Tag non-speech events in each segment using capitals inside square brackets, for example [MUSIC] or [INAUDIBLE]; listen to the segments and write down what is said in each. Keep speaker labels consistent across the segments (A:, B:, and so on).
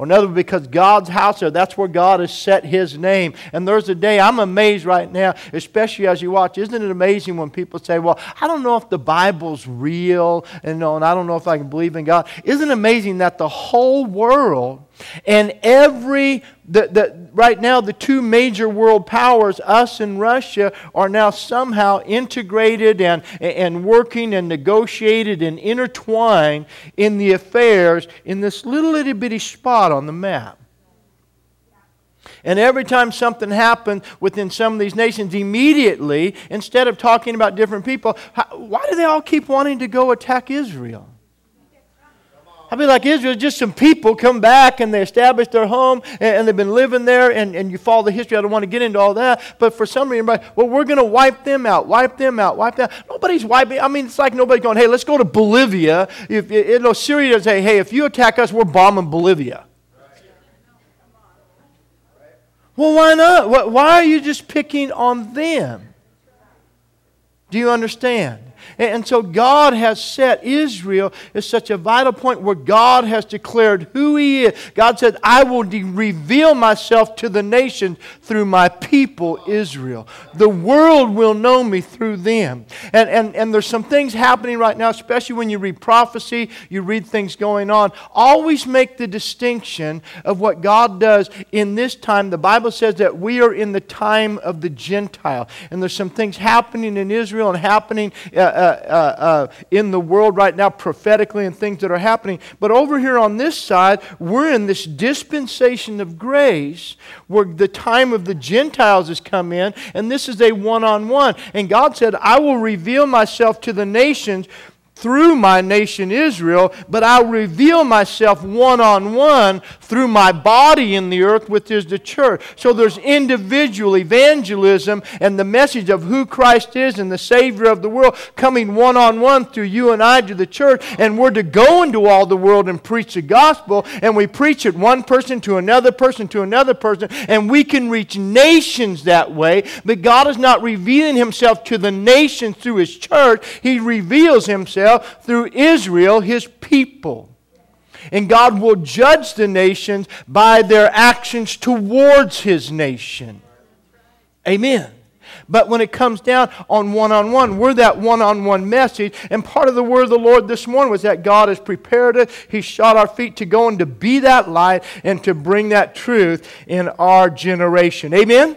A: or another because God's house there. That's where God has set his name. And there's a day, I'm amazed right now, especially as you watch. Isn't it amazing when people say, Well, I don't know if the Bible's real, and, and I don't know if I can believe in God? Isn't it amazing that the whole world and every, the, the, right now, the two major world powers, us and Russia, are now somehow integrated and, and working and negotiated and intertwined in the affairs in this little itty bitty spot on the map. And every time something happens within some of these nations, immediately, instead of talking about different people, why do they all keep wanting to go attack Israel? I mean, like Israel, just some people come back and they establish their home and, and, they've been living there, and, and you follow the history. I don't want to get into all that. But for some reason, well, we're going to wipe them out, wipe them out, wipe them out. Nobody's wiping. I mean, it's like nobody's going, hey, let's go to Bolivia. If, you know, Syria doesn't say, hey, if you attack us, we're bombing Bolivia. Well, why not? Why are you just picking on them? Do you understand? And so God has set Israel as such a vital point where God has declared who He is. God said, I will de- reveal myself to the nations through my people, Israel. The world will know me through them. And, and, and there's some things happening right now, especially when you read prophecy, you read things going on. Always make the distinction of what God does in this time. The Bible says that we are in the time of the Gentile. And there's some things happening in Israel and happening. Uh, uh, uh, uh, in the world right now prophetically and things that are happening. But over here on this side, we're in this dispensation of grace where the time of the Gentiles has come in, and this is a one on one. And God said, I will reveal myself to the nations through my nation Israel, but I'll reveal myself one on one through my body in the earth, which is the church. So there's individual evangelism and the message of who Christ is and the Savior of the world coming one on one through you and I to the church. And we're to go into all the world and preach the gospel, and we preach it one person to another person to another person, and we can reach nations that way. But God is not revealing Himself to the nations through His church, He reveals Himself through Israel, his people. And God will judge the nations by their actions towards his nation. Amen. But when it comes down on one on one, we're that one on one message. And part of the word of the Lord this morning was that God has prepared us. He shot our feet to go and to be that light and to bring that truth in our generation. Amen?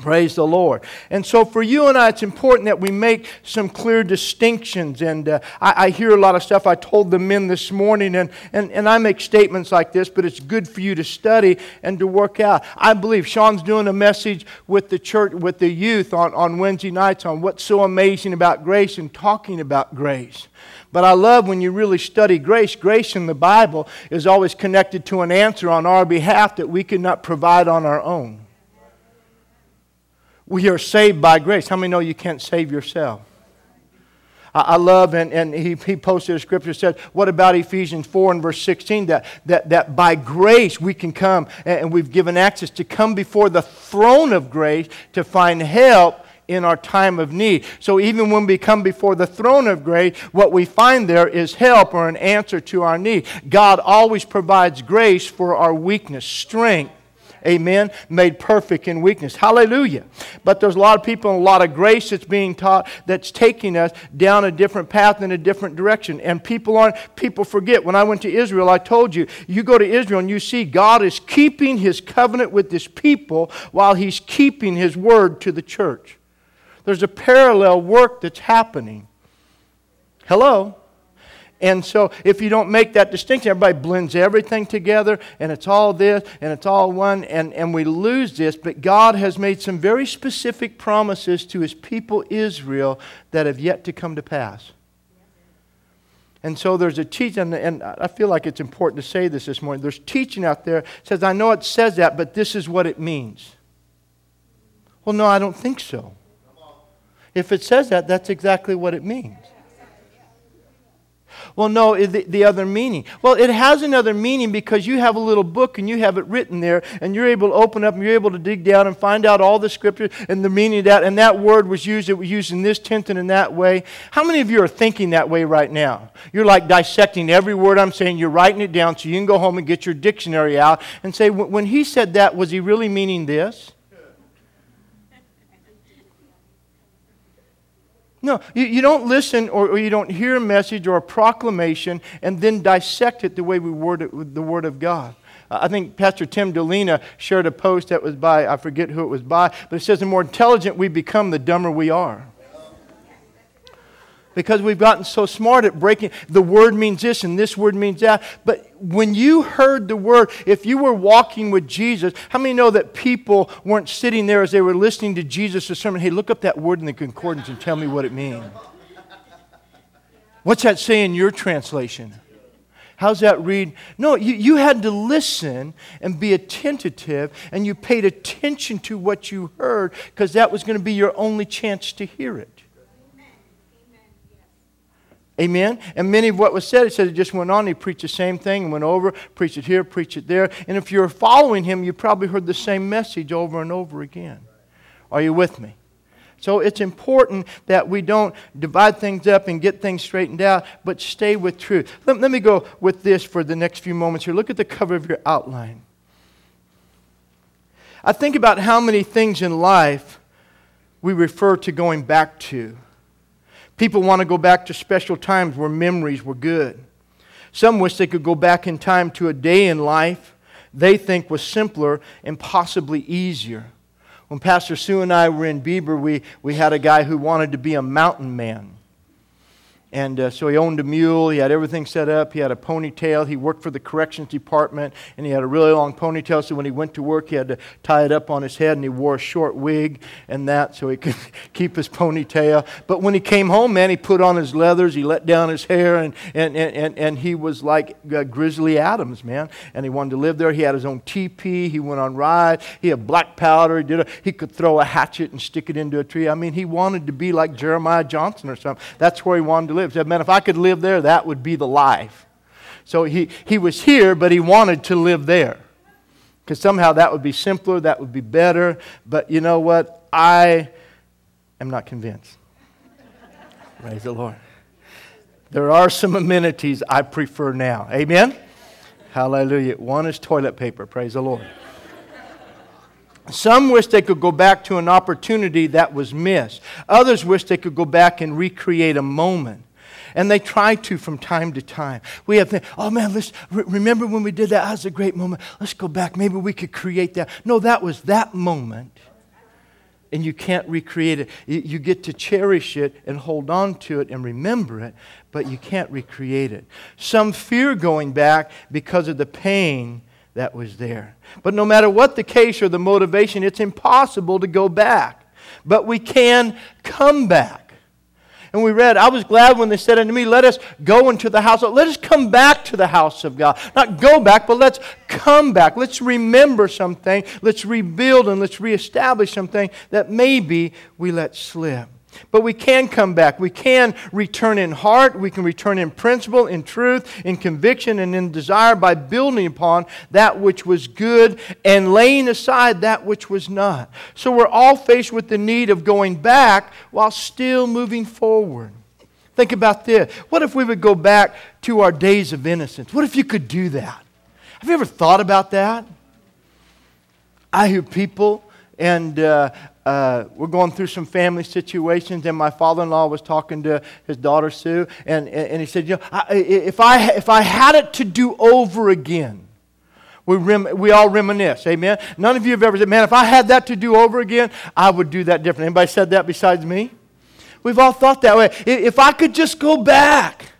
A: Praise the Lord. And so, for you and I, it's important that we make some clear distinctions. And uh, I, I, hear a lot of stuff. I told the men this morning, and, and, and I make statements like this, but it's good for you to study and to work out. I believe Sean's doing a message with the church, with the youth on, on Wednesday nights on what's so amazing about grace and talking about grace. But I love when you really study grace. Grace in the Bible is always connected to an answer on our behalf that we could not provide on our own. We are saved by grace. How many know you can't save yourself? I love, and, and he, he posted a scripture that said, What about Ephesians 4 and verse 16? That, that, that by grace we can come, and we've given access to come before the throne of grace to find help in our time of need. So even when we come before the throne of grace, what we find there is help or an answer to our need. God always provides grace for our weakness, strength Amen. Made perfect in weakness. Hallelujah. But there's a lot of people and a lot of grace that's being taught that's taking us down a different path in a different direction. And people aren't, people forget. When I went to Israel, I told you, you go to Israel and you see God is keeping his covenant with his people while he's keeping his word to the church. There's a parallel work that's happening. Hello? And so, if you don't make that distinction, everybody blends everything together, and it's all this, and it's all one, and, and we lose this. But God has made some very specific promises to his people Israel that have yet to come to pass. And so there's a teaching, and I feel like it's important to say this this morning. There's teaching out there says, I know it says that, but this is what it means. Well, no, I don't think so. If it says that, that's exactly what it means. Well, no, the, the other meaning. Well, it has another meaning because you have a little book and you have it written there, and you're able to open up and you're able to dig down and find out all the scripture and the meaning of that. And that word was used, it was used in this tense and in that way. How many of you are thinking that way right now? You're like dissecting every word I'm saying, you're writing it down so you can go home and get your dictionary out and say, when he said that, was he really meaning this? No, you, you don't listen or, or, you don't hear a message or a proclamation and then dissect it the way we word it with the Word of God. I think Pastor Tim Delina shared a post that was by, I forget who it was by, but it says, the more intelligent we become, the dumber we are because we've gotten so smart at breaking the word means this and this word means that. But when you heard the word, if you were walking with Jesus, how many know that people weren't sitting there as they were listening to Jesus' sermon? Hey, look up that word in the concordance and tell me what it means. What's that say in your translation? How's that read? No, you, you had to listen and be attentive, and you paid attention to what you heard because that was going to be your only chance to hear it. Amen. And many of what was said, he said it just went on. He preached the same thing and went over, preached it here, preached it there. And if you're following him, you probably heard the same message over and over again. Are you with me? So it's important that we don't divide things up and get things straightened out, but stay with truth. Let, let me go with this for the next few moments here. Look at the cover of your outline. I think about how many things in life we refer to going back to. People want to go back to special times where memories were good. Some wish they could go back in time to a day in life they think was simpler and possibly easier. When Pastor Sue and I were in Bieber, we, we had a guy who wanted to be a mountain man. And uh, so he owned a mule. He had everything set up. He had a ponytail. He worked for the corrections department, and he had a really long ponytail. So when he went to work, he had to tie it up on his head, and he wore a short wig and that so he could [LAUGHS] keep his ponytail. But when he came home, man, he put on his leathers. He let down his hair, and, and, and, and he was like uh, Grizzly Adams, man. And he wanted to live there. He had his own teepee. He went on ride. He had black powder. He, did a, he could throw a hatchet and stick it into a tree. I mean, he wanted to be like Jeremiah Johnson or something. That's where he wanted to live. Said, man, if I could live there, that would be the life. So he, he was here, but he wanted to live there. Because somehow that would be simpler, that would be better. But you know what? I am not convinced. [LAUGHS] Praise the Lord. There are some amenities I prefer now. Amen? Hallelujah. One is toilet paper. Praise the Lord. Some wish they could go back to an opportunity that was missed. Others wish they could go back and recreate a moment. And they try to from time to time. We have, oh man, let's re- remember when we did that? That was a great moment. Let's go back. Maybe we could create that. No, that was that moment. And you can't recreate it. You, you get to cherish it and hold on to it and remember it, but you can't recreate it. Some fear going back because of the pain that was there. But no matter what the case or the motivation, it's impossible to go back. But we can come back. And we read, I was glad when they said unto me, Let us go into the house. Let us come back to the house of God. Not go back, but let's come back. Let's remember something. Let's rebuild and let's reestablish something that maybe we let slip. But we can come back. We can return in heart. We can return in principle, in truth, in conviction, and in desire by building upon that which was good and laying aside that which was not. So we're all faced with the need of going back while still moving forward. Think about this. What if we would go back to our days of innocence? What if you could do that? Have you ever thought about that? I hear people and uh, uh, we're going through some family situations, and my father-in-law was talking to his daughter Sue, and, and he said, "You know, I, if I if I had it to do over again." We, rem- we all reminisce, amen? None of you have ever said, man, if I had that to do over again, I would do that different. Anybody said that besides me? We've all thought that way. If I could just go back,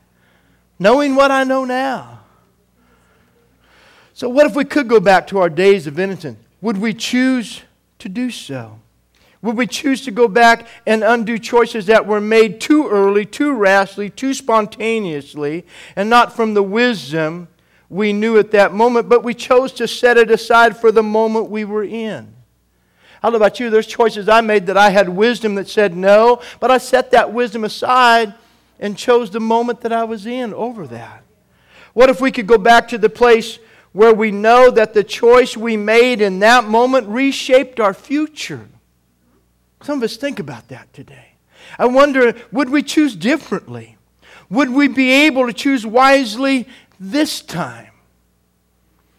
A: knowing what I know now. So, what if we could go back to our days of innocence? Would we choose to do so? Would we choose to go back and undo choices that were made too early, too rashly, too spontaneously, and not from the wisdom we knew at that moment, but we chose to set it aside for the moment we were in? I don't know about you, there's choices I made that I had wisdom that said no, but I set that wisdom aside and chose the moment that I was in over that? What if we could go back to the place where we know that the choice we made in that moment reshaped our future? Some of us think about that today. I wonder would we choose differently? Would we be able to choose wisely this time?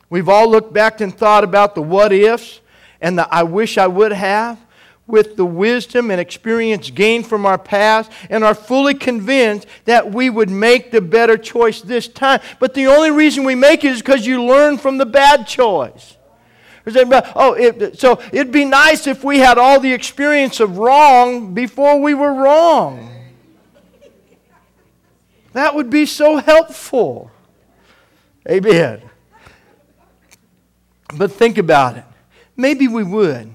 A: We've all looked back and thought about the what ifs and the I wish I would have with the wisdom and experience gained from our past and are fully convinced that we would make the better choice this time. But the only reason we make it is because you learn from the bad choice. Oh, it, so it'd be nice if we had all the experience of wrong before we were wrong. That would be so helpful. Amen. But think about it. Maybe we would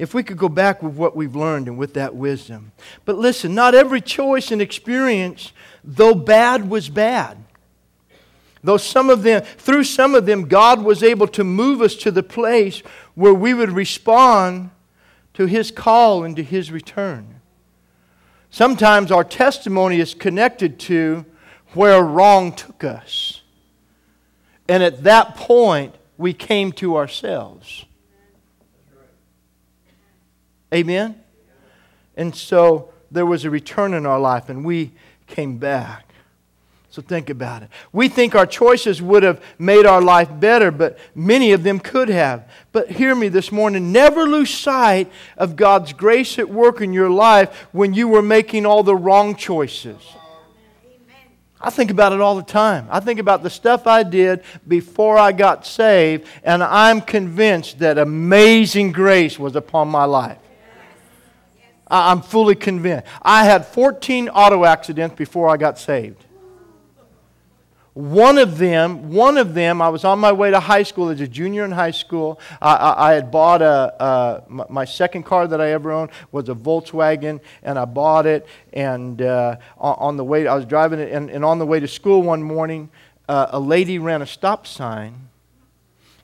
A: if we could go back with what we've learned and with that wisdom. But listen, not every choice and experience, though bad, was bad. Though some of them, through some of them, God was able to move us to the place where we would respond to His call and to His return. Sometimes our testimony is connected to where wrong took us. And at that point, we came to ourselves. Amen? And so there was a return in our life, and we came back. So think about it. We think our choices would have made our life better, but many of them could have. But hear me this morning never lose sight of God's grace at work in your life when you were making all the wrong choices. I think about it all the time. I think about the stuff I did before I got saved, and I'm convinced that amazing grace was upon my life. I'm fully convinced. I had 14 auto accidents before I got saved. One of them, one of them, I was on my way to high school as a junior in high school. I, I, I had bought a, my second car that I ever owned was a Volkswagen, and I bought it. And uh, on the way, I was driving it, and, and on the way to school one morning, uh, a lady ran a stop sign,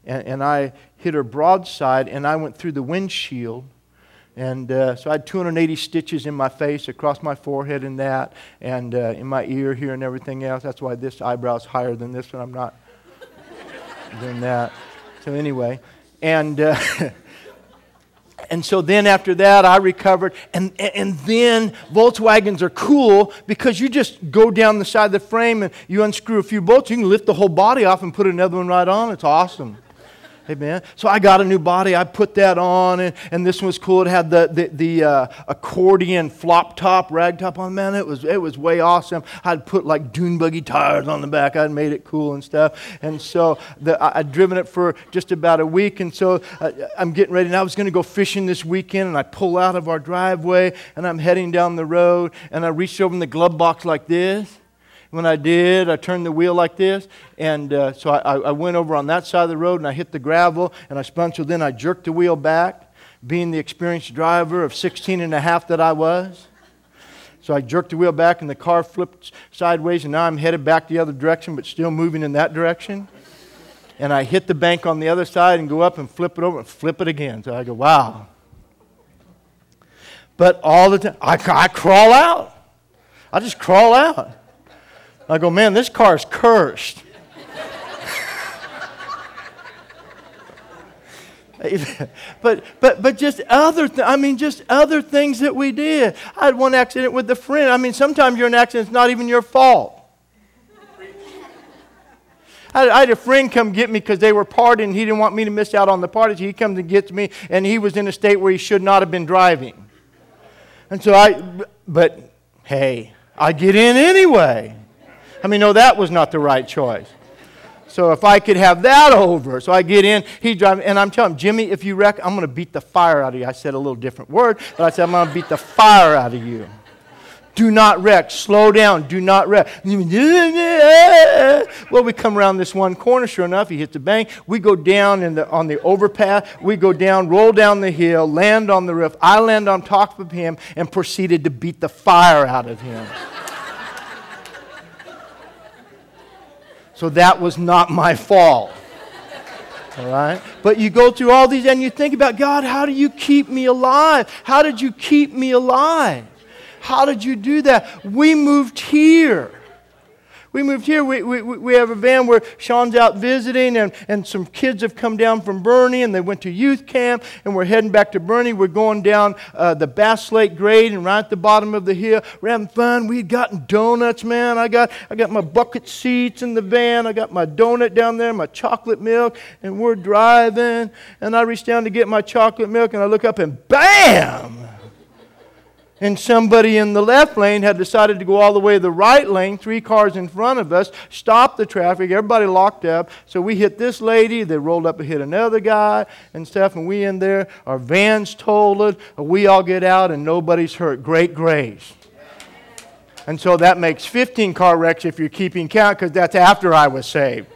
A: and, and I hit her broadside, and I went through the windshield and uh, so I had 280 stitches in my face, across my forehead, and that, and uh, in my ear here, and everything else. That's why this eyebrow's higher than this one. I'm not [LAUGHS] doing that. So anyway, and uh, [LAUGHS] and so then after that, I recovered, and and then Volkswagens are cool because you just go down the side of the frame and you unscrew a few bolts. You can lift the whole body off and put another one right on. It's awesome. Amen. So I got a new body. I put that on, and, and this one was cool. It had the, the, the uh, accordion flop top, rag top on. Man, it was, it was way awesome. I'd put like dune buggy tires on the back. I'd made it cool and stuff. And so the, I, I'd driven it for just about a week. And so uh, I'm getting ready. And I was going to go fishing this weekend. And I pull out of our driveway, and I'm heading down the road. And I reached over in the glove box like this. When I did, I turned the wheel like this, and uh, so I, I, went over on that side of the road and I hit the gravel and I spun. So then I jerked the wheel back, being the experienced driver of 16 and a half that I was. So I jerked the wheel back and the car flipped sideways, and now I'm headed back the other direction, but still moving in that direction. And I hit the bank on the other side and go up and flip it over and flip it again. So I go, wow. But all the time, I, I crawl out. I just crawl out. I go, man, this car is cursed. [LAUGHS] but but but just other th- I mean just other things that we did. I had one accident with a friend. I mean sometimes you're in an accident it's not even your fault. I, I had a friend come get me because they were partying. He didn't want me to miss out on the party. So he comes and gets me, and he was in a state where he should not have been driving. And so I, but hey, I get in anyway. I mean, no, that was not the right choice. So if I could have that over, so I get in, he's driving, and I'm telling him, Jimmy, if you wreck, I'm going to beat the fire out of you. I said a little different word, but I said, I'm going to beat the fire out of you. Do not wreck. Slow down. Do not wreck. Well, we come around this one corner. Sure enough, he hits the bank. We go down in the, on the overpass. We go down, roll down the hill, land on the roof. I land on top of him and proceeded to beat the fire out of him. So that was not my fault. All right? But you go through all these and you think about, God, how do you keep me alive? How did you keep me alive? How did you do that? We moved here we moved here. We, we, we have a van where Sean's out visiting, and, and some kids have come down from Boerne, and they went to youth camp, and we're heading back to Boerne. We're going down uh, the Bass Lake grade, and right at the bottom of the hill, we're having fun. We'd gotten donuts, man. I got, I got my bucket seats in the van. I got my donut down there, my chocolate milk, and we're driving. And I reach down to get my chocolate milk, and I look up, and bam! And somebody in the left lane had decided to go all the way to the right lane, three cars in front of us, stopped the traffic, everybody locked up. So we hit this lady, they rolled up and hit another guy and stuff, and we in there, our van's totaled, we all get out and nobody's hurt. Great grace. And so that makes 15 car wrecks if you're keeping count, because that's after I was saved.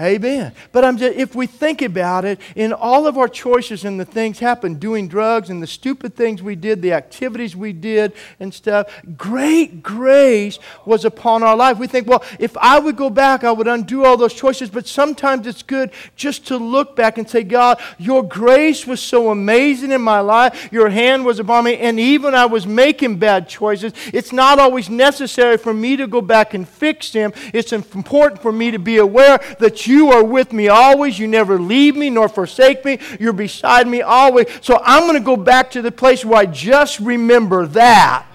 A: Amen. But I'm just, if we think about it, in all of our choices and the things happened, doing drugs and the stupid things we did, the activities we did and stuff, great grace was upon our life. We think, well, if I would go back, I would undo all those choices. But sometimes it's good just to look back and say, God, your grace was so amazing in my life. Your hand was upon me. And even I was making bad choices. It's not always necessary for me to go back and fix them. It's important for me to be aware that you are with me always. You never leave me nor forsake me. You're beside me always. So I'm going to go back to the place where I just remember that.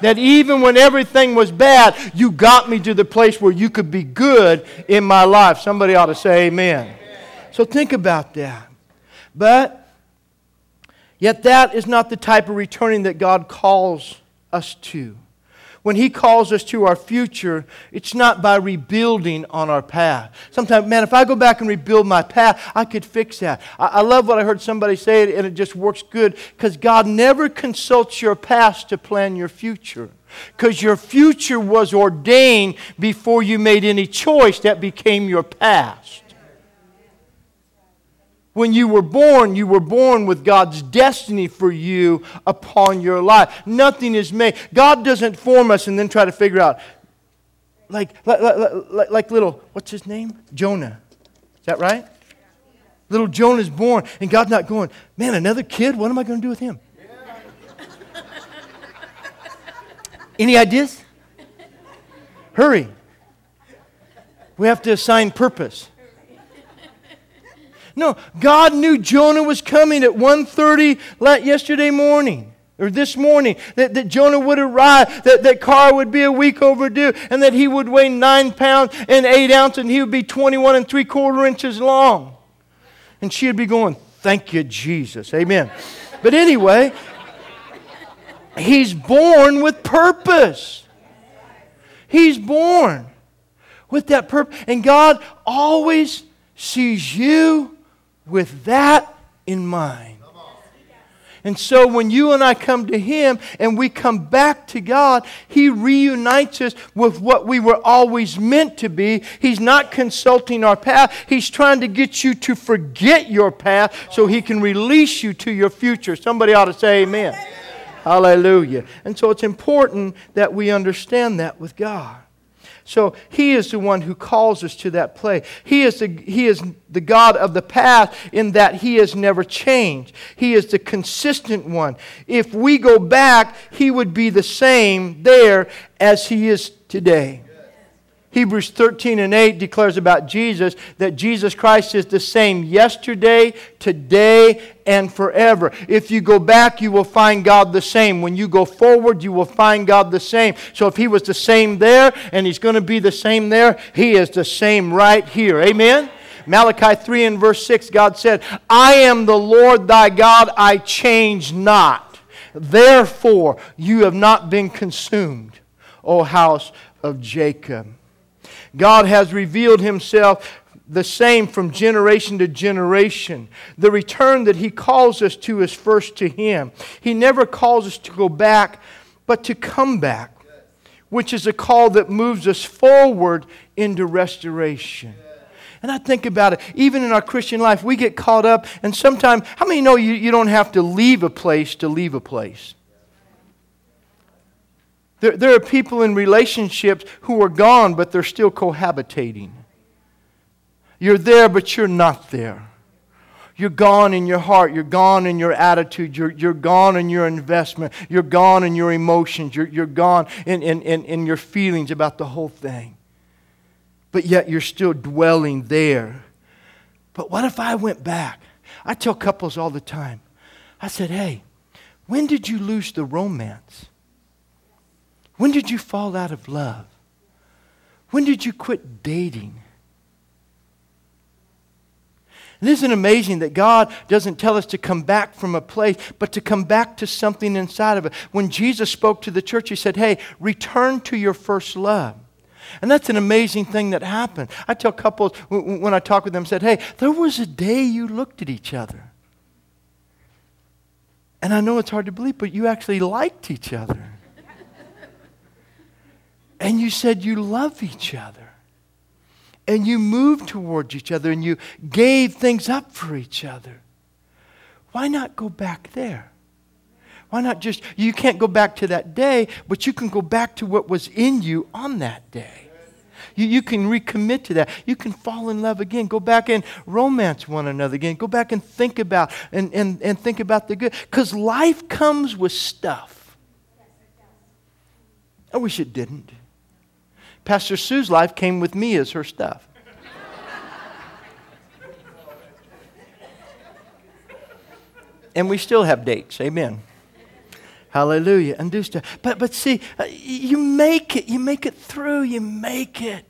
A: That even when everything was bad, you got me to the place where you could be good in my life. Somebody ought to say amen. So think about that. But yet, that is not the type of returning that God calls us to when He calls us to our future, it's not by rebuilding on our path. Sometimes, man, if I go back and rebuild my path, I could fix that. I, I love what I heard somebody say, and it just works good because God never consults your past to plan your future. Because your future was ordained before you made any choice that became your past. When you were born, you were born with God's destiny for you upon your life. Nothing is made. God doesn't form us and then try to figure out, like, like, like, like little, what's his name? Jonah. Is that right? Little Jonah's born, and God's not going, man, another kid? What am I going to do with him? [LAUGHS] Any ideas? Hurry. We have to assign purpose. No, God knew Jonah was coming at 1.30 yesterday morning or this morning, that, that Jonah would arrive, that, that car would be a week overdue, and that he would weigh nine pounds and eight ounces, and he would be 21 and three quarter inches long. And she would be going, Thank you, Jesus. Amen. But anyway, he's born with purpose. He's born with that purpose. And God always sees you with that in mind. And so when you and I come to Him and we come back to God, He reunites us with what we were always meant to be. He's not consulting our path, He's trying to get you to forget your path so He can release you to your future. Somebody ought to say amen. Hallelujah. And so it's important that we understand that with God. So He is the one who calls us to that place. He is, the, he is the God of the past in that He has never changed. He is the consistent one. If we go back, He would be the same there as He is today. Hebrews 13 and 8 declares about Jesus that Jesus Christ is the same yesterday, today, and forever. If you go back, you will find God the same. When you go forward, you will find God the same. So if He was the same there and He's going to be the same there, He is the same right here. Amen? Malachi 3 and verse 6, God said, I am the Lord thy God, I change not. Therefore, you have not been consumed, O house of Jacob. God has revealed himself the same from generation to generation. The return that he calls us to is first to him. He never calls us to go back, but to come back, which is a call that moves us forward into restoration. And I think about it, even in our Christian life, we get caught up, and sometimes, how many know you, you don't have to leave a place to leave a place? There, there are people in relationships who are gone, but they're still cohabitating. You're there, but you're not there. You're gone in your heart. You're gone in your attitude. You're, you're gone in your investment. You're gone in your emotions. You're, you're gone in, in, in, in your feelings about the whole thing. But yet you're still dwelling there. But what if I went back? I tell couples all the time I said, hey, when did you lose the romance? When did you fall out of love? When did you quit dating? And isn't it amazing that God doesn't tell us to come back from a place, but to come back to something inside of it? When Jesus spoke to the church, he said, Hey, return to your first love. And that's an amazing thing that happened. I tell couples when I talk with them, I said, Hey, there was a day you looked at each other. And I know it's hard to believe, but you actually liked each other. And you said you love each other and you moved towards each other and you gave things up for each other. Why not go back there? Why not just, you can't go back to that day, but you can go back to what was in you on that day. You, you can recommit to that. You can fall in love again. Go back and romance one another again. Go back and think about and, and, and think about the good. Because life comes with stuff. I wish it didn't. Pastor Sue's life came with me as her stuff. and we still have dates. Amen. Hallelujah. And do stuff. But, but see, uh, you make it. You make it through. You make it.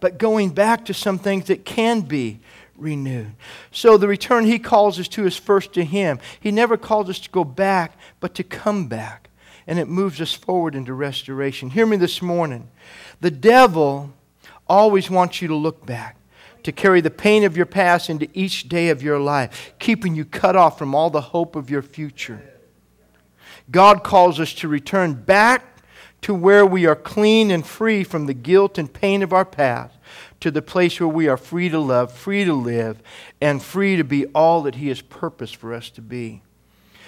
A: But going back to some things that can be renewed. So the return he calls us to is first to him. He never calls us to go back, but to come back. And it moves us forward into restoration. Hear me this morning. The devil always wants you to look back, to carry the pain of your past into each day of your life, keeping you cut off from all the hope of your future. God calls us to return back to where we are clean and free from the guilt and pain of our past, to the place where we are free to love, free to live, and free to be all that He has purposed for us to be.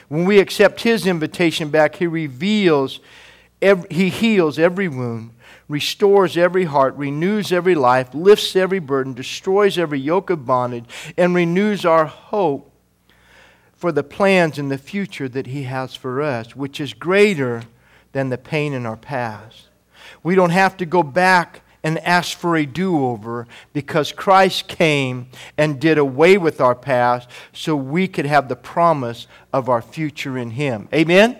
A: When we accept His invitation back, He reveals, every, He heals every wound, restores every heart, renews every life, lifts every burden, destroys every yoke of bondage, and renews our hope for the plans in the future that He has for us, which is greater than the pain in our past. We don't have to go back and ask for a do over because Christ came and did away with our past so we could have the promise of our future in Him. Amen?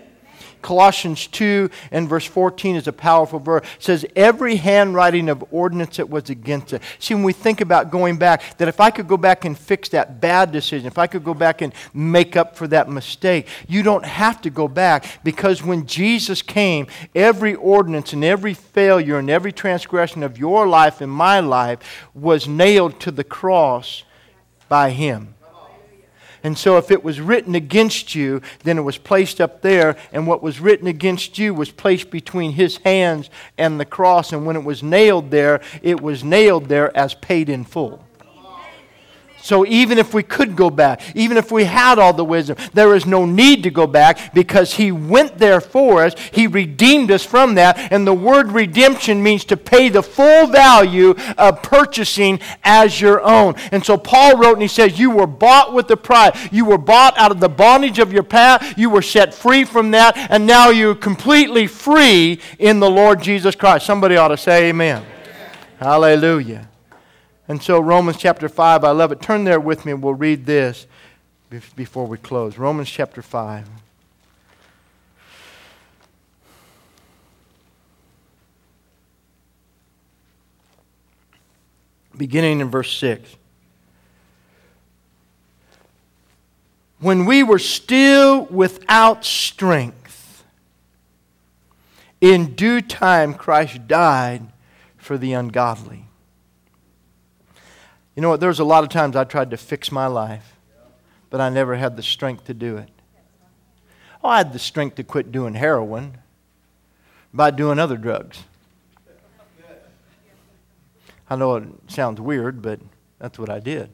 A: Colossians 2 and verse 14 is a powerful verse. It says, Every handwriting of ordinance that was against it. See, when we think about going back, that if I could go back and fix that bad decision, if I could go back and make up for that mistake, you don't have to go back because when Jesus came, every ordinance and every failure and every transgression of your life and my life was nailed to the cross by Him. And so if it was written against you, then it was placed up there, and what was written against you was placed between his hands and the cross. And when it was nailed there, it was nailed there as paid in full. So even if we could go back, even if we had all the wisdom, there is no need to go back because He went there for us. He redeemed us from that. And the word redemption means to pay the full value of purchasing as your own. And so Paul wrote and he says, You were bought with a price. You were bought out of the bondage of your past. You were set free from that. And now you're completely free in the Lord Jesus Christ. Somebody ought to say amen. amen. Hallelujah. And so, Romans chapter 5, I love it. Turn there with me and we'll read this before we close. Romans chapter 5. Beginning in verse 6. When we were still without strength, in due time Christ died for the ungodly. You know what? There's a lot of times I tried to fix my life, but I never had the strength to do it. Oh, I had the strength to quit doing heroin by doing other drugs. I know it sounds weird, but that's what I did.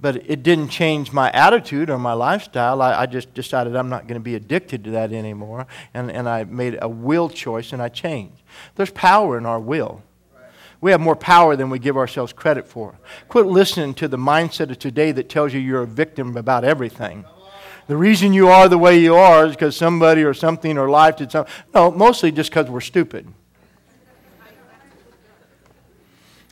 A: But it didn't change my attitude or my lifestyle. I, I just decided I'm not going to be addicted to that anymore. And, and I made a will choice and I changed. There's power in our will. We have more power than we give ourselves credit for. Quit listening to the mindset of today that tells you you're a victim about everything. The reason you are the way you are is because somebody or something or life did something. No, mostly just because we're stupid.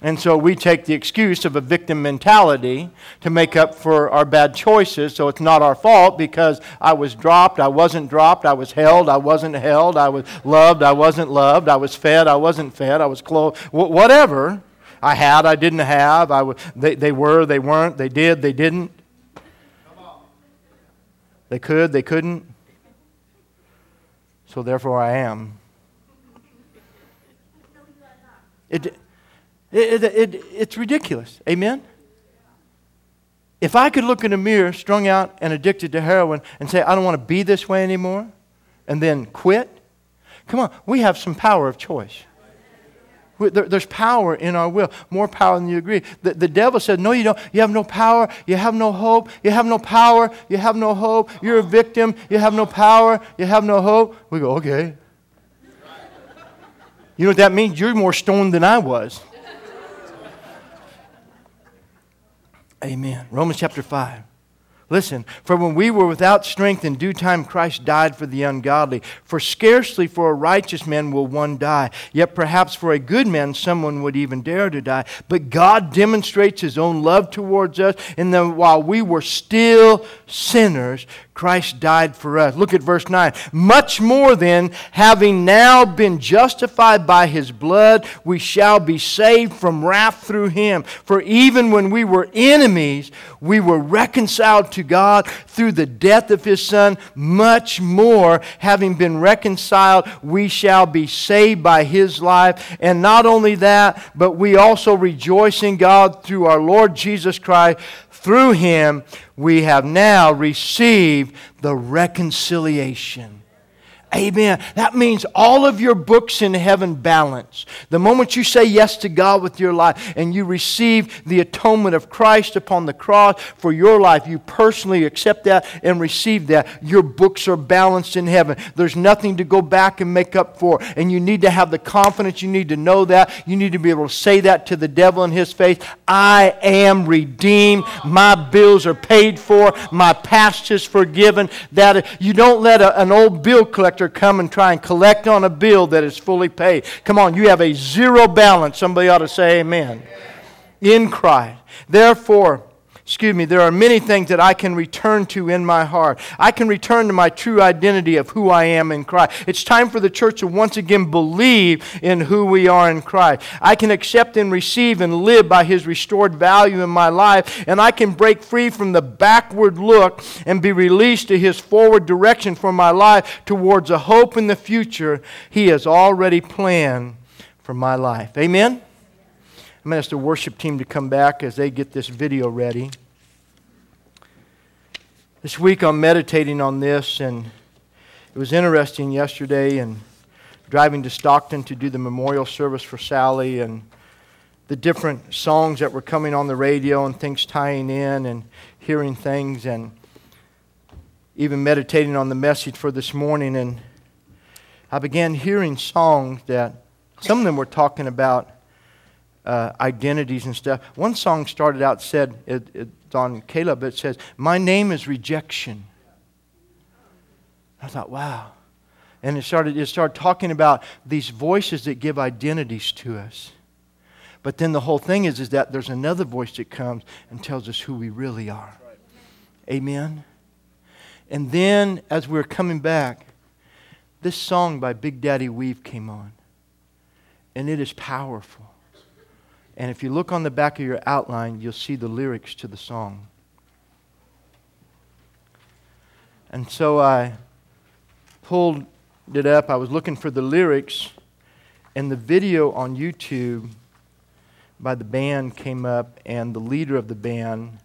A: And so we take the excuse of a victim mentality to make up for our bad choices. So it's not our fault because I was dropped, I wasn't dropped, I was held, I wasn't held, I was loved, I wasn't loved, I was fed, I wasn't fed, I was clothed, whatever. I had, I didn't have, I w- they, they were, they weren't, they did, they didn't. They could, they couldn't. So therefore I am. It, it, it, it, it's ridiculous. Amen? If I could look in a mirror, strung out and addicted to heroin, and say, I don't want to be this way anymore, and then quit, come on, we have some power of choice. There's power in our will, more power than you agree. The, the devil said, No, you don't. You have no power. You have no hope. You have no power. You have no hope. You're a victim. You have no power. You have no hope. We go, Okay. You know what that means? You're more stoned than I was. Amen. Romans chapter 5. Listen, for when we were without strength in due time, Christ died for the ungodly. For scarcely for a righteous man will one die, yet perhaps for a good man someone would even dare to die. But God demonstrates his own love towards us, and that while we were still sinners, Christ died for us. Look at verse 9. Much more then, having now been justified by his blood, we shall be saved from wrath through him. For even when we were enemies, we were reconciled to God through the death of his Son. Much more, having been reconciled, we shall be saved by his life. And not only that, but we also rejoice in God through our Lord Jesus Christ through him we have now received the reconciliation. Amen. That means all of your books in heaven balance. The moment you say yes to God with your life and you receive the atonement of Christ upon the cross for your life, you personally accept that and receive that. Your books are balanced in heaven. There's nothing to go back and make up for. And you need to have the confidence. You need to know that. You need to be able to say that to the devil in his face. I am redeemed. My bills are paid for. My past is forgiven. That you don't let a, an old bill collector come and try and collect on a bill that is fully paid. Come on, you have a zero balance. Somebody ought to say amen. In Christ. Therefore, excuse me, there are many things that I can return to in my heart. I can return to my true identity of who I am in Christ. It's time for the church to once again believe in who we are in Christ. I can accept and receive and live by His restored value in my life, and I can break free from the backward look and be released to His forward direction for my life towards a hope in the future He has already planned for my life. Amen? I'm going to ask the worship team to come back as they get this video ready. This week I'm meditating on this, and it was interesting yesterday and driving to Stockton to do the memorial service for Sally and the different songs that were coming on the radio and things tying in and hearing things and even meditating on the message for this morning and I began hearing songs that some of them were talking about uh, identities and stuff. One song started out said it, it's on K-LOVE. It says, "My name is rejection." I thought, wow, and it started. It started talking about these voices that give identities to us. But then the whole thing is, is that there's another voice that comes and tells us who we really are. Amen. And then as we we're coming back, this song by Big Daddy Weave came on. And it is powerful. And if you look on the back of your outline, you'll see the lyrics to the song. And so I pulled it up. I was looking for the lyrics, and the video on YouTube by the band came up, and the leader of the band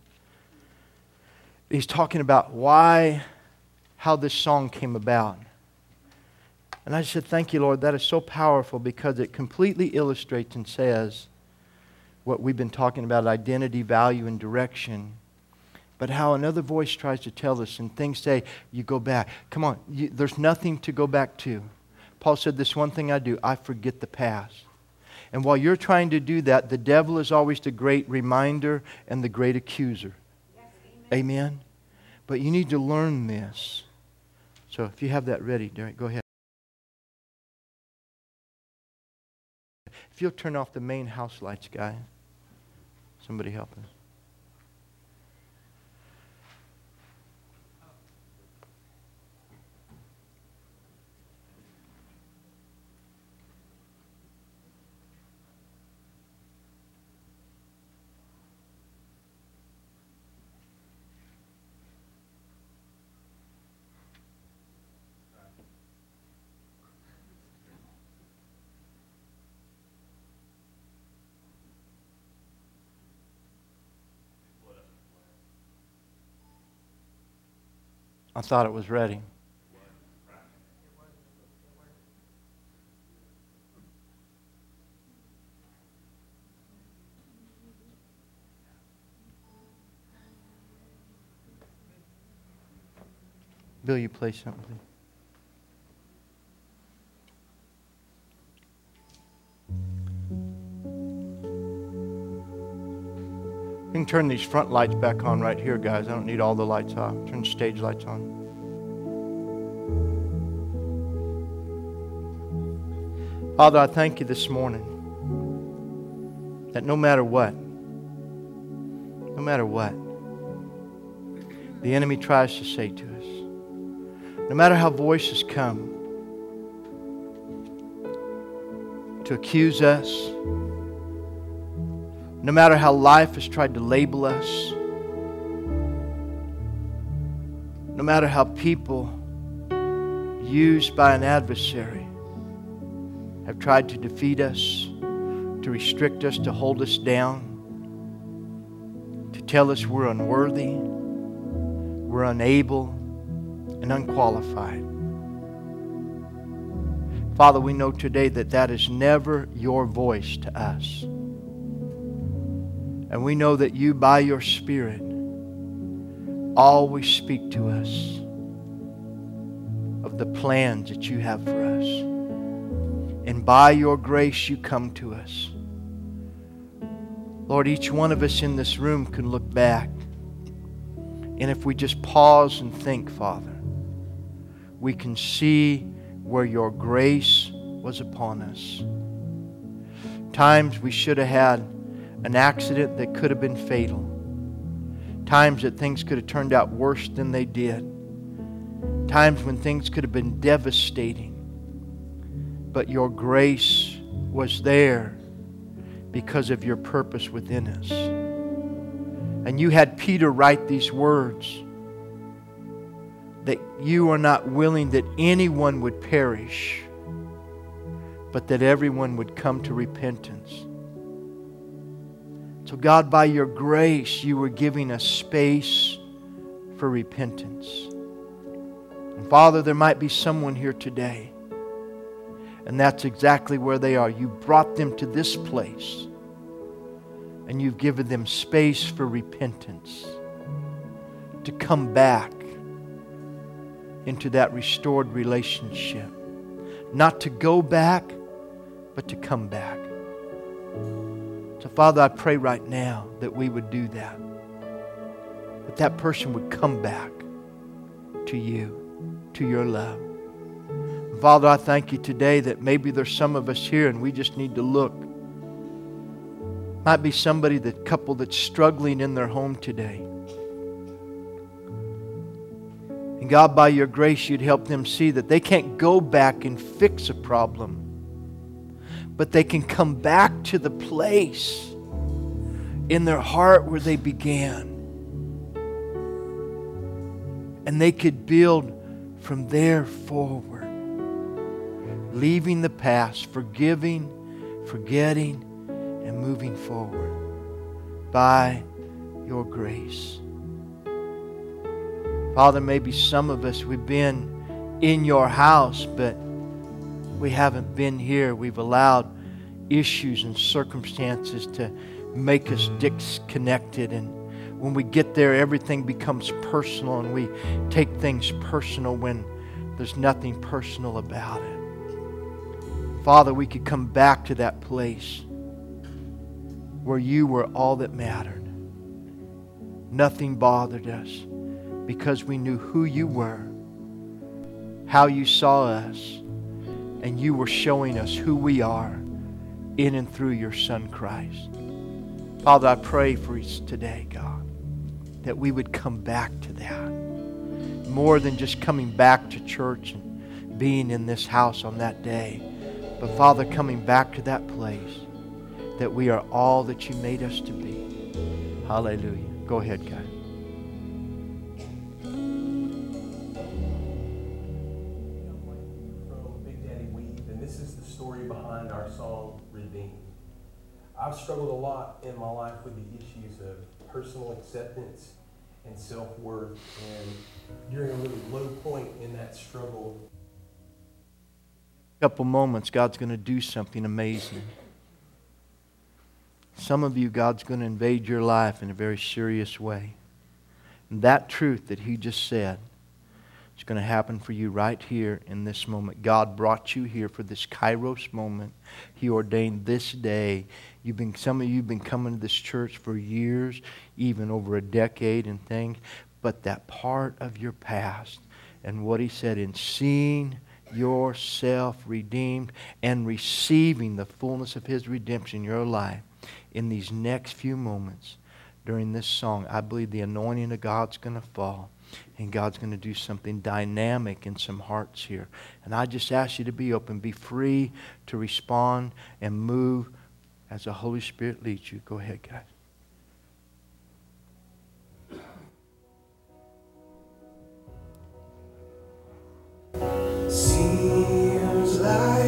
A: he's talking about why, how this song came about. And I said, Thank you, Lord. That is so powerful because it completely illustrates and says what we've been talking about identity, value, and direction. But how another voice tries to tell us, and things say, you go back. Come on, you, there's nothing to go back to. Paul said, This one thing I do, I forget the past. And while you're trying to do that, the devil is always the great reminder and the great accuser. Yes, amen. amen. But you need to learn this. So if you have that ready, Derek, go ahead. If you'll turn off the main house lights, guy. Somebody help us. I thought it was ready. Bill, you play something, please. Can turn these front lights back on right here, guys. I don't need all the lights off. Turn stage lights on. Father, I thank you this morning that no matter what, no matter what, the enemy tries to say to us, no matter how voices come to accuse us, no matter how life has tried to label us, no matter how people used by an adversary have tried to defeat us, to restrict us, to hold us down, to tell us we're unworthy, we're unable, and unqualified. Father, we know today that that is never your voice to us. And we know that you, by your Spirit, always speak to us of the plans that you have for us. And by your grace, you come to us. Lord, each one of us in this room can look back. And if we just pause and think, Father, we can see where your grace was upon us. Times we should have had an accident that could have been fatal. Times that things could have turned out worse than they did. Times when things could have been devastating. But your grace was there because of your purpose within us. And you had Peter write these words that you are not willing that anyone would perish, but that everyone would come to repentance. So, God, by your grace, you were giving us space for repentance. And Father, there might be someone here today, and that's exactly where they are. You brought them to this place, and you've given them space for repentance to come back into that restored relationship. Not to go back, but to come back. So, Father, I pray right now that we would do that. That that person would come back to you, to your love. Father, I thank you today that maybe there's some of us here and we just need to look. Might be somebody, the couple that's struggling in their home today. And God, by your grace, you'd help them see that they can't go back and fix a problem but they can come back to the place in their heart where they began. And they could build from there forward, leaving the past, forgiving, forgetting, and moving forward by your grace. Father, maybe some of us, we've been in your house, but we haven't been here. We've allowed issues and circumstances to make us disconnected. And when we get there, everything becomes personal, and we take things personal when there's nothing personal about it. Father, we could come back to that place where you were all that mattered. Nothing bothered us because we knew who you were, how you saw us, and you were showing us who we are in and through your Son Christ. Father, I pray for us today, God, that we would come back to that. More than just coming back to church and being in this house on that day but Father, coming back to that place that we are all that you made us to be. Hallelujah. Go ahead, guys.
B: I've struggled a lot in my life with the issues of personal acceptance and self worth, and during a really low point in that struggle, a
A: couple moments, God's going to do something amazing. Some of you, God's going to invade your life in a very serious way. And that truth that He just said is going to happen for you right here in this moment. God brought you here for this Kairos moment. He ordained this day. You've been, some of you have been coming to this church for years, even over a decade and things. But that part of your past and what He said in seeing yourself redeemed and receiving the fullness of His redemption in your life in these next few moments during this song, I believe the anointing of God's going to fall and God's going to do something dynamic in some hearts here. And I just ask you to be open, be free to respond and move as the Holy Spirit leads you. Go ahead, guys.
C: Seems like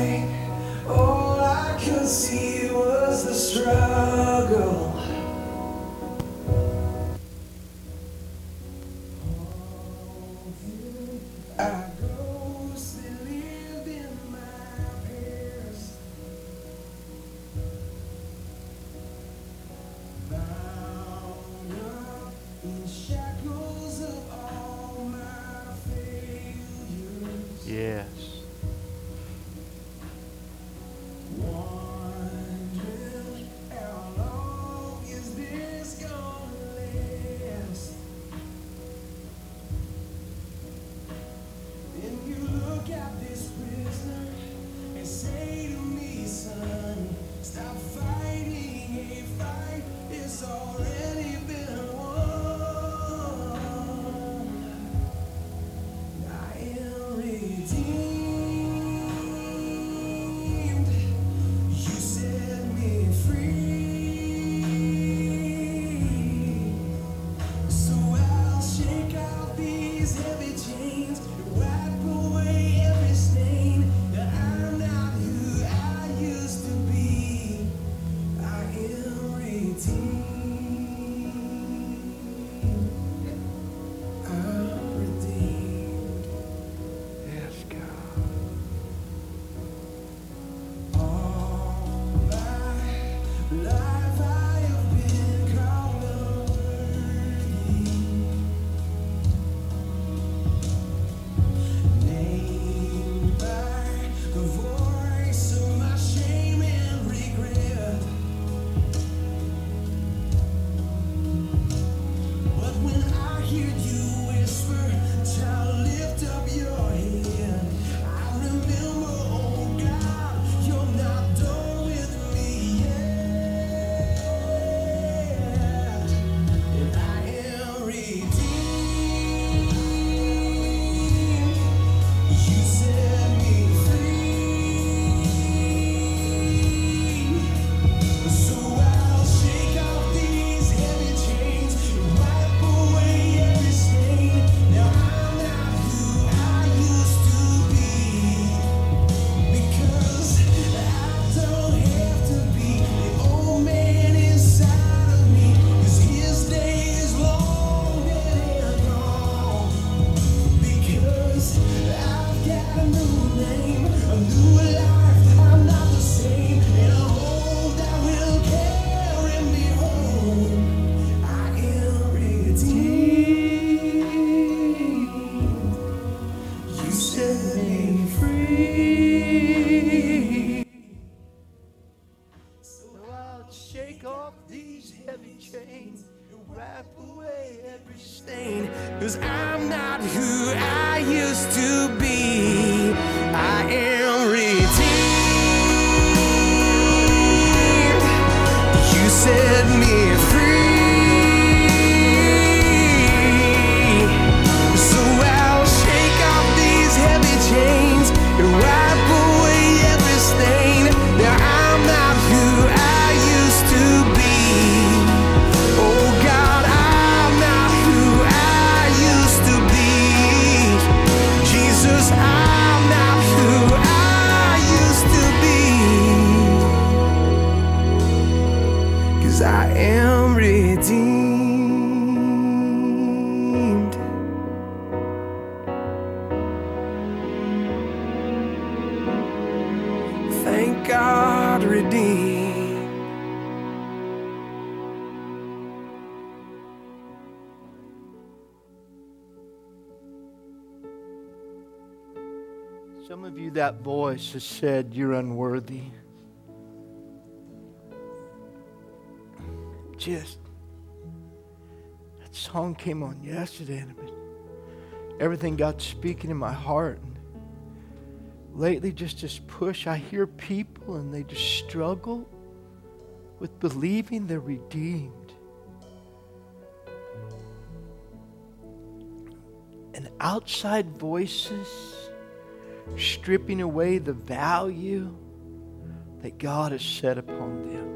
A: That voice has said you're unworthy. Just, that song came on yesterday, and everything God's speaking in my heart. And lately, just this push, I hear people and they just struggle with believing they're redeemed. And outside voices stripping away the value that God has set upon them.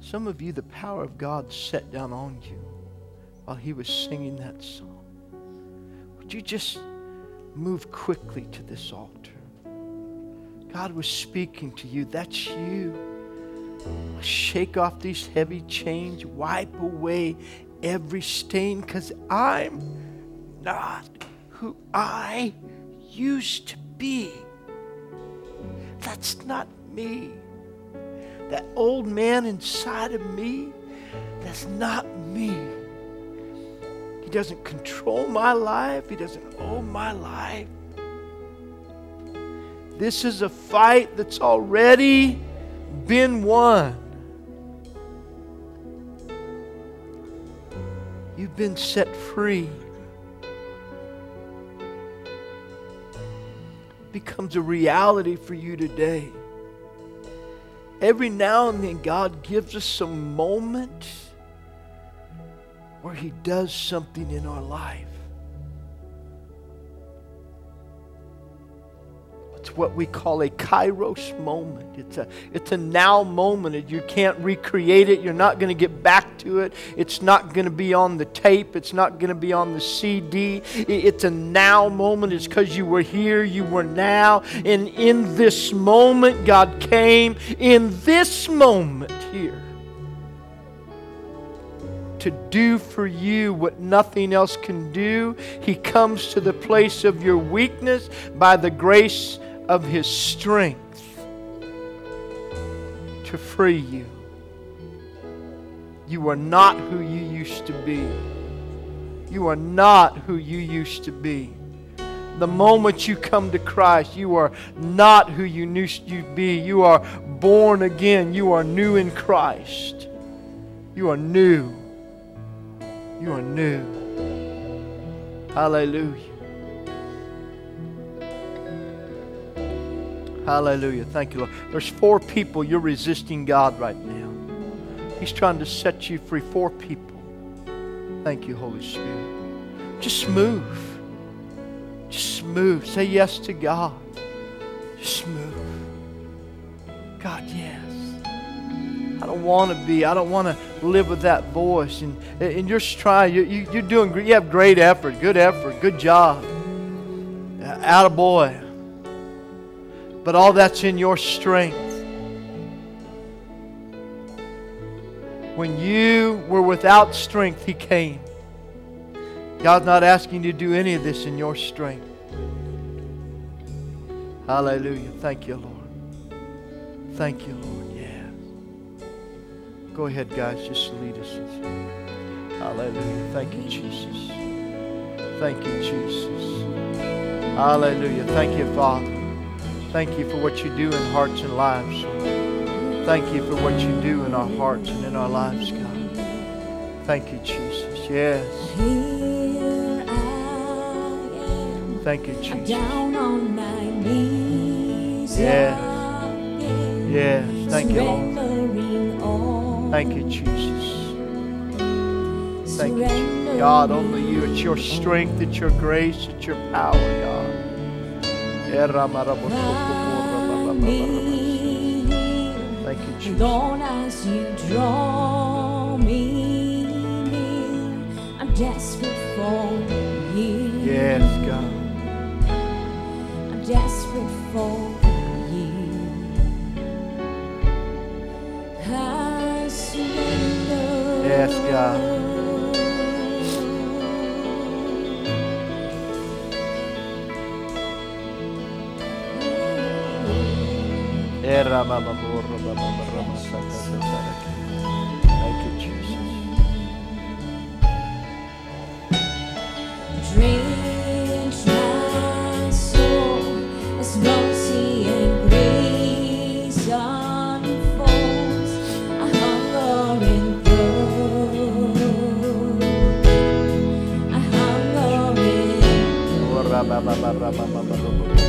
A: Some of you, the power of God set down on you while He was singing that song. Would you just move quickly to this altar? God was speaking to you. That's you. Shake off these heavy chains, wipe away every stain, because I'm not who I used to be. That's not me. That old man inside of me, that's not me. He doesn't control my life, He doesn't own my life. This is a fight that's already been won. You've been set free. Becomes a reality for you today. Every now and then, God gives us some moment where He does something in our life. It's what we call a kairos moment. It's a, it's a now moment. You can't recreate it. You're not going to get back to it. It's not going to be on the tape. It's not going to be on the CD. It's a now moment. It's because you were here, you were now. And in this moment, God came in this moment here to do for you what nothing else can do. He comes to the place of your weakness by the grace of His strength to free you. You are not who you used to be. You are not who you used to be. The moment you come to Christ, you are not who you used to be. You are born again. You are new in Christ. You are new. You are new. Hallelujah. Hallelujah. Thank you, Lord. There's four people you're resisting God right now. He's trying to set you free. Four people. Thank you, Holy Spirit. Just move. Just move. Say yes to God. Just move. God, yes. I don't want to be. I don't want to live with that voice. And, and you're trying. You, you, you're doing. great. You have great effort. Good effort. Good job. Uh, Out of boy. But all that's in your strength. When you were without strength, He came. God's not asking you to do any of this in your strength. Hallelujah. Thank you, Lord. Thank you, Lord. Yes. Go ahead, guys. Just lead us. Hallelujah. Thank you, Jesus. Thank you, Jesus. Hallelujah. Thank you, Father. Thank you for what you do in hearts and lives. Thank you for what you do in our hearts and in our lives, God. Thank you, Jesus. Yes.
D: Here I am,
A: Thank you, Jesus.
D: down on my knees.
A: Yes. Yes. Thank you, Lord. Thank you, Jesus. Thank you, Jesus. God, only you. It's your strength, it's your grace, it's your power, God. Thank you, Jesus.
D: Lord, as you draw me near, I'm desperate for you.
A: Yes, God.
D: I'm desperate for you. I surrender.
A: Yes, God. Thank you, Jesus.
D: Drench my soul as mercy and grace unfolds. I hunger and thirst. I hunger and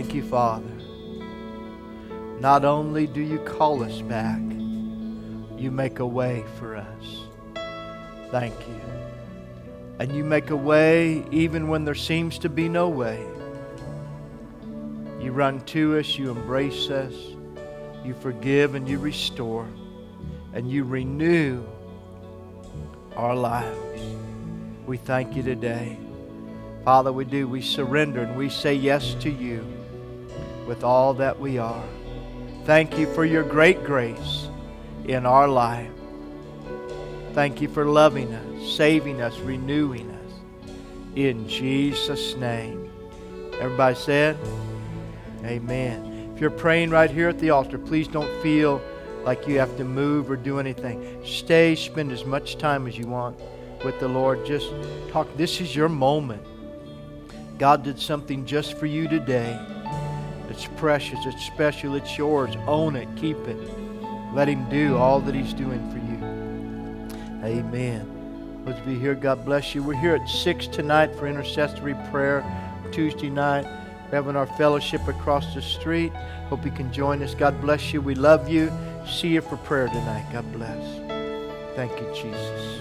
A: Thank you, Father. Not only do you call us back, you make a way for us. Thank you. And you make a way even when there seems to be no way. You run to us, you embrace us, you forgive and you restore, and you renew our lives. We thank you today. Father, we do. We surrender and we say yes to you with all that we are. Thank you for your great grace in our life. Thank you for loving us, saving us, renewing us. In Jesus' name. Everybody said, Amen. If you're praying right here at the altar, please don't feel like you have to move or do anything. Stay, spend as much time as you want with the Lord. Just talk. This is your moment. God did something just for you today. It's precious, it's special, it's yours. Own it, keep it. Let Him do all that He's doing for you. Amen. Let's be here. God bless you. We're here at 6 tonight for intercessory prayer. Tuesday night, we're having our fellowship across the street. Hope you can join us. God bless you. We love you. See you for prayer tonight. God bless. Thank you, Jesus.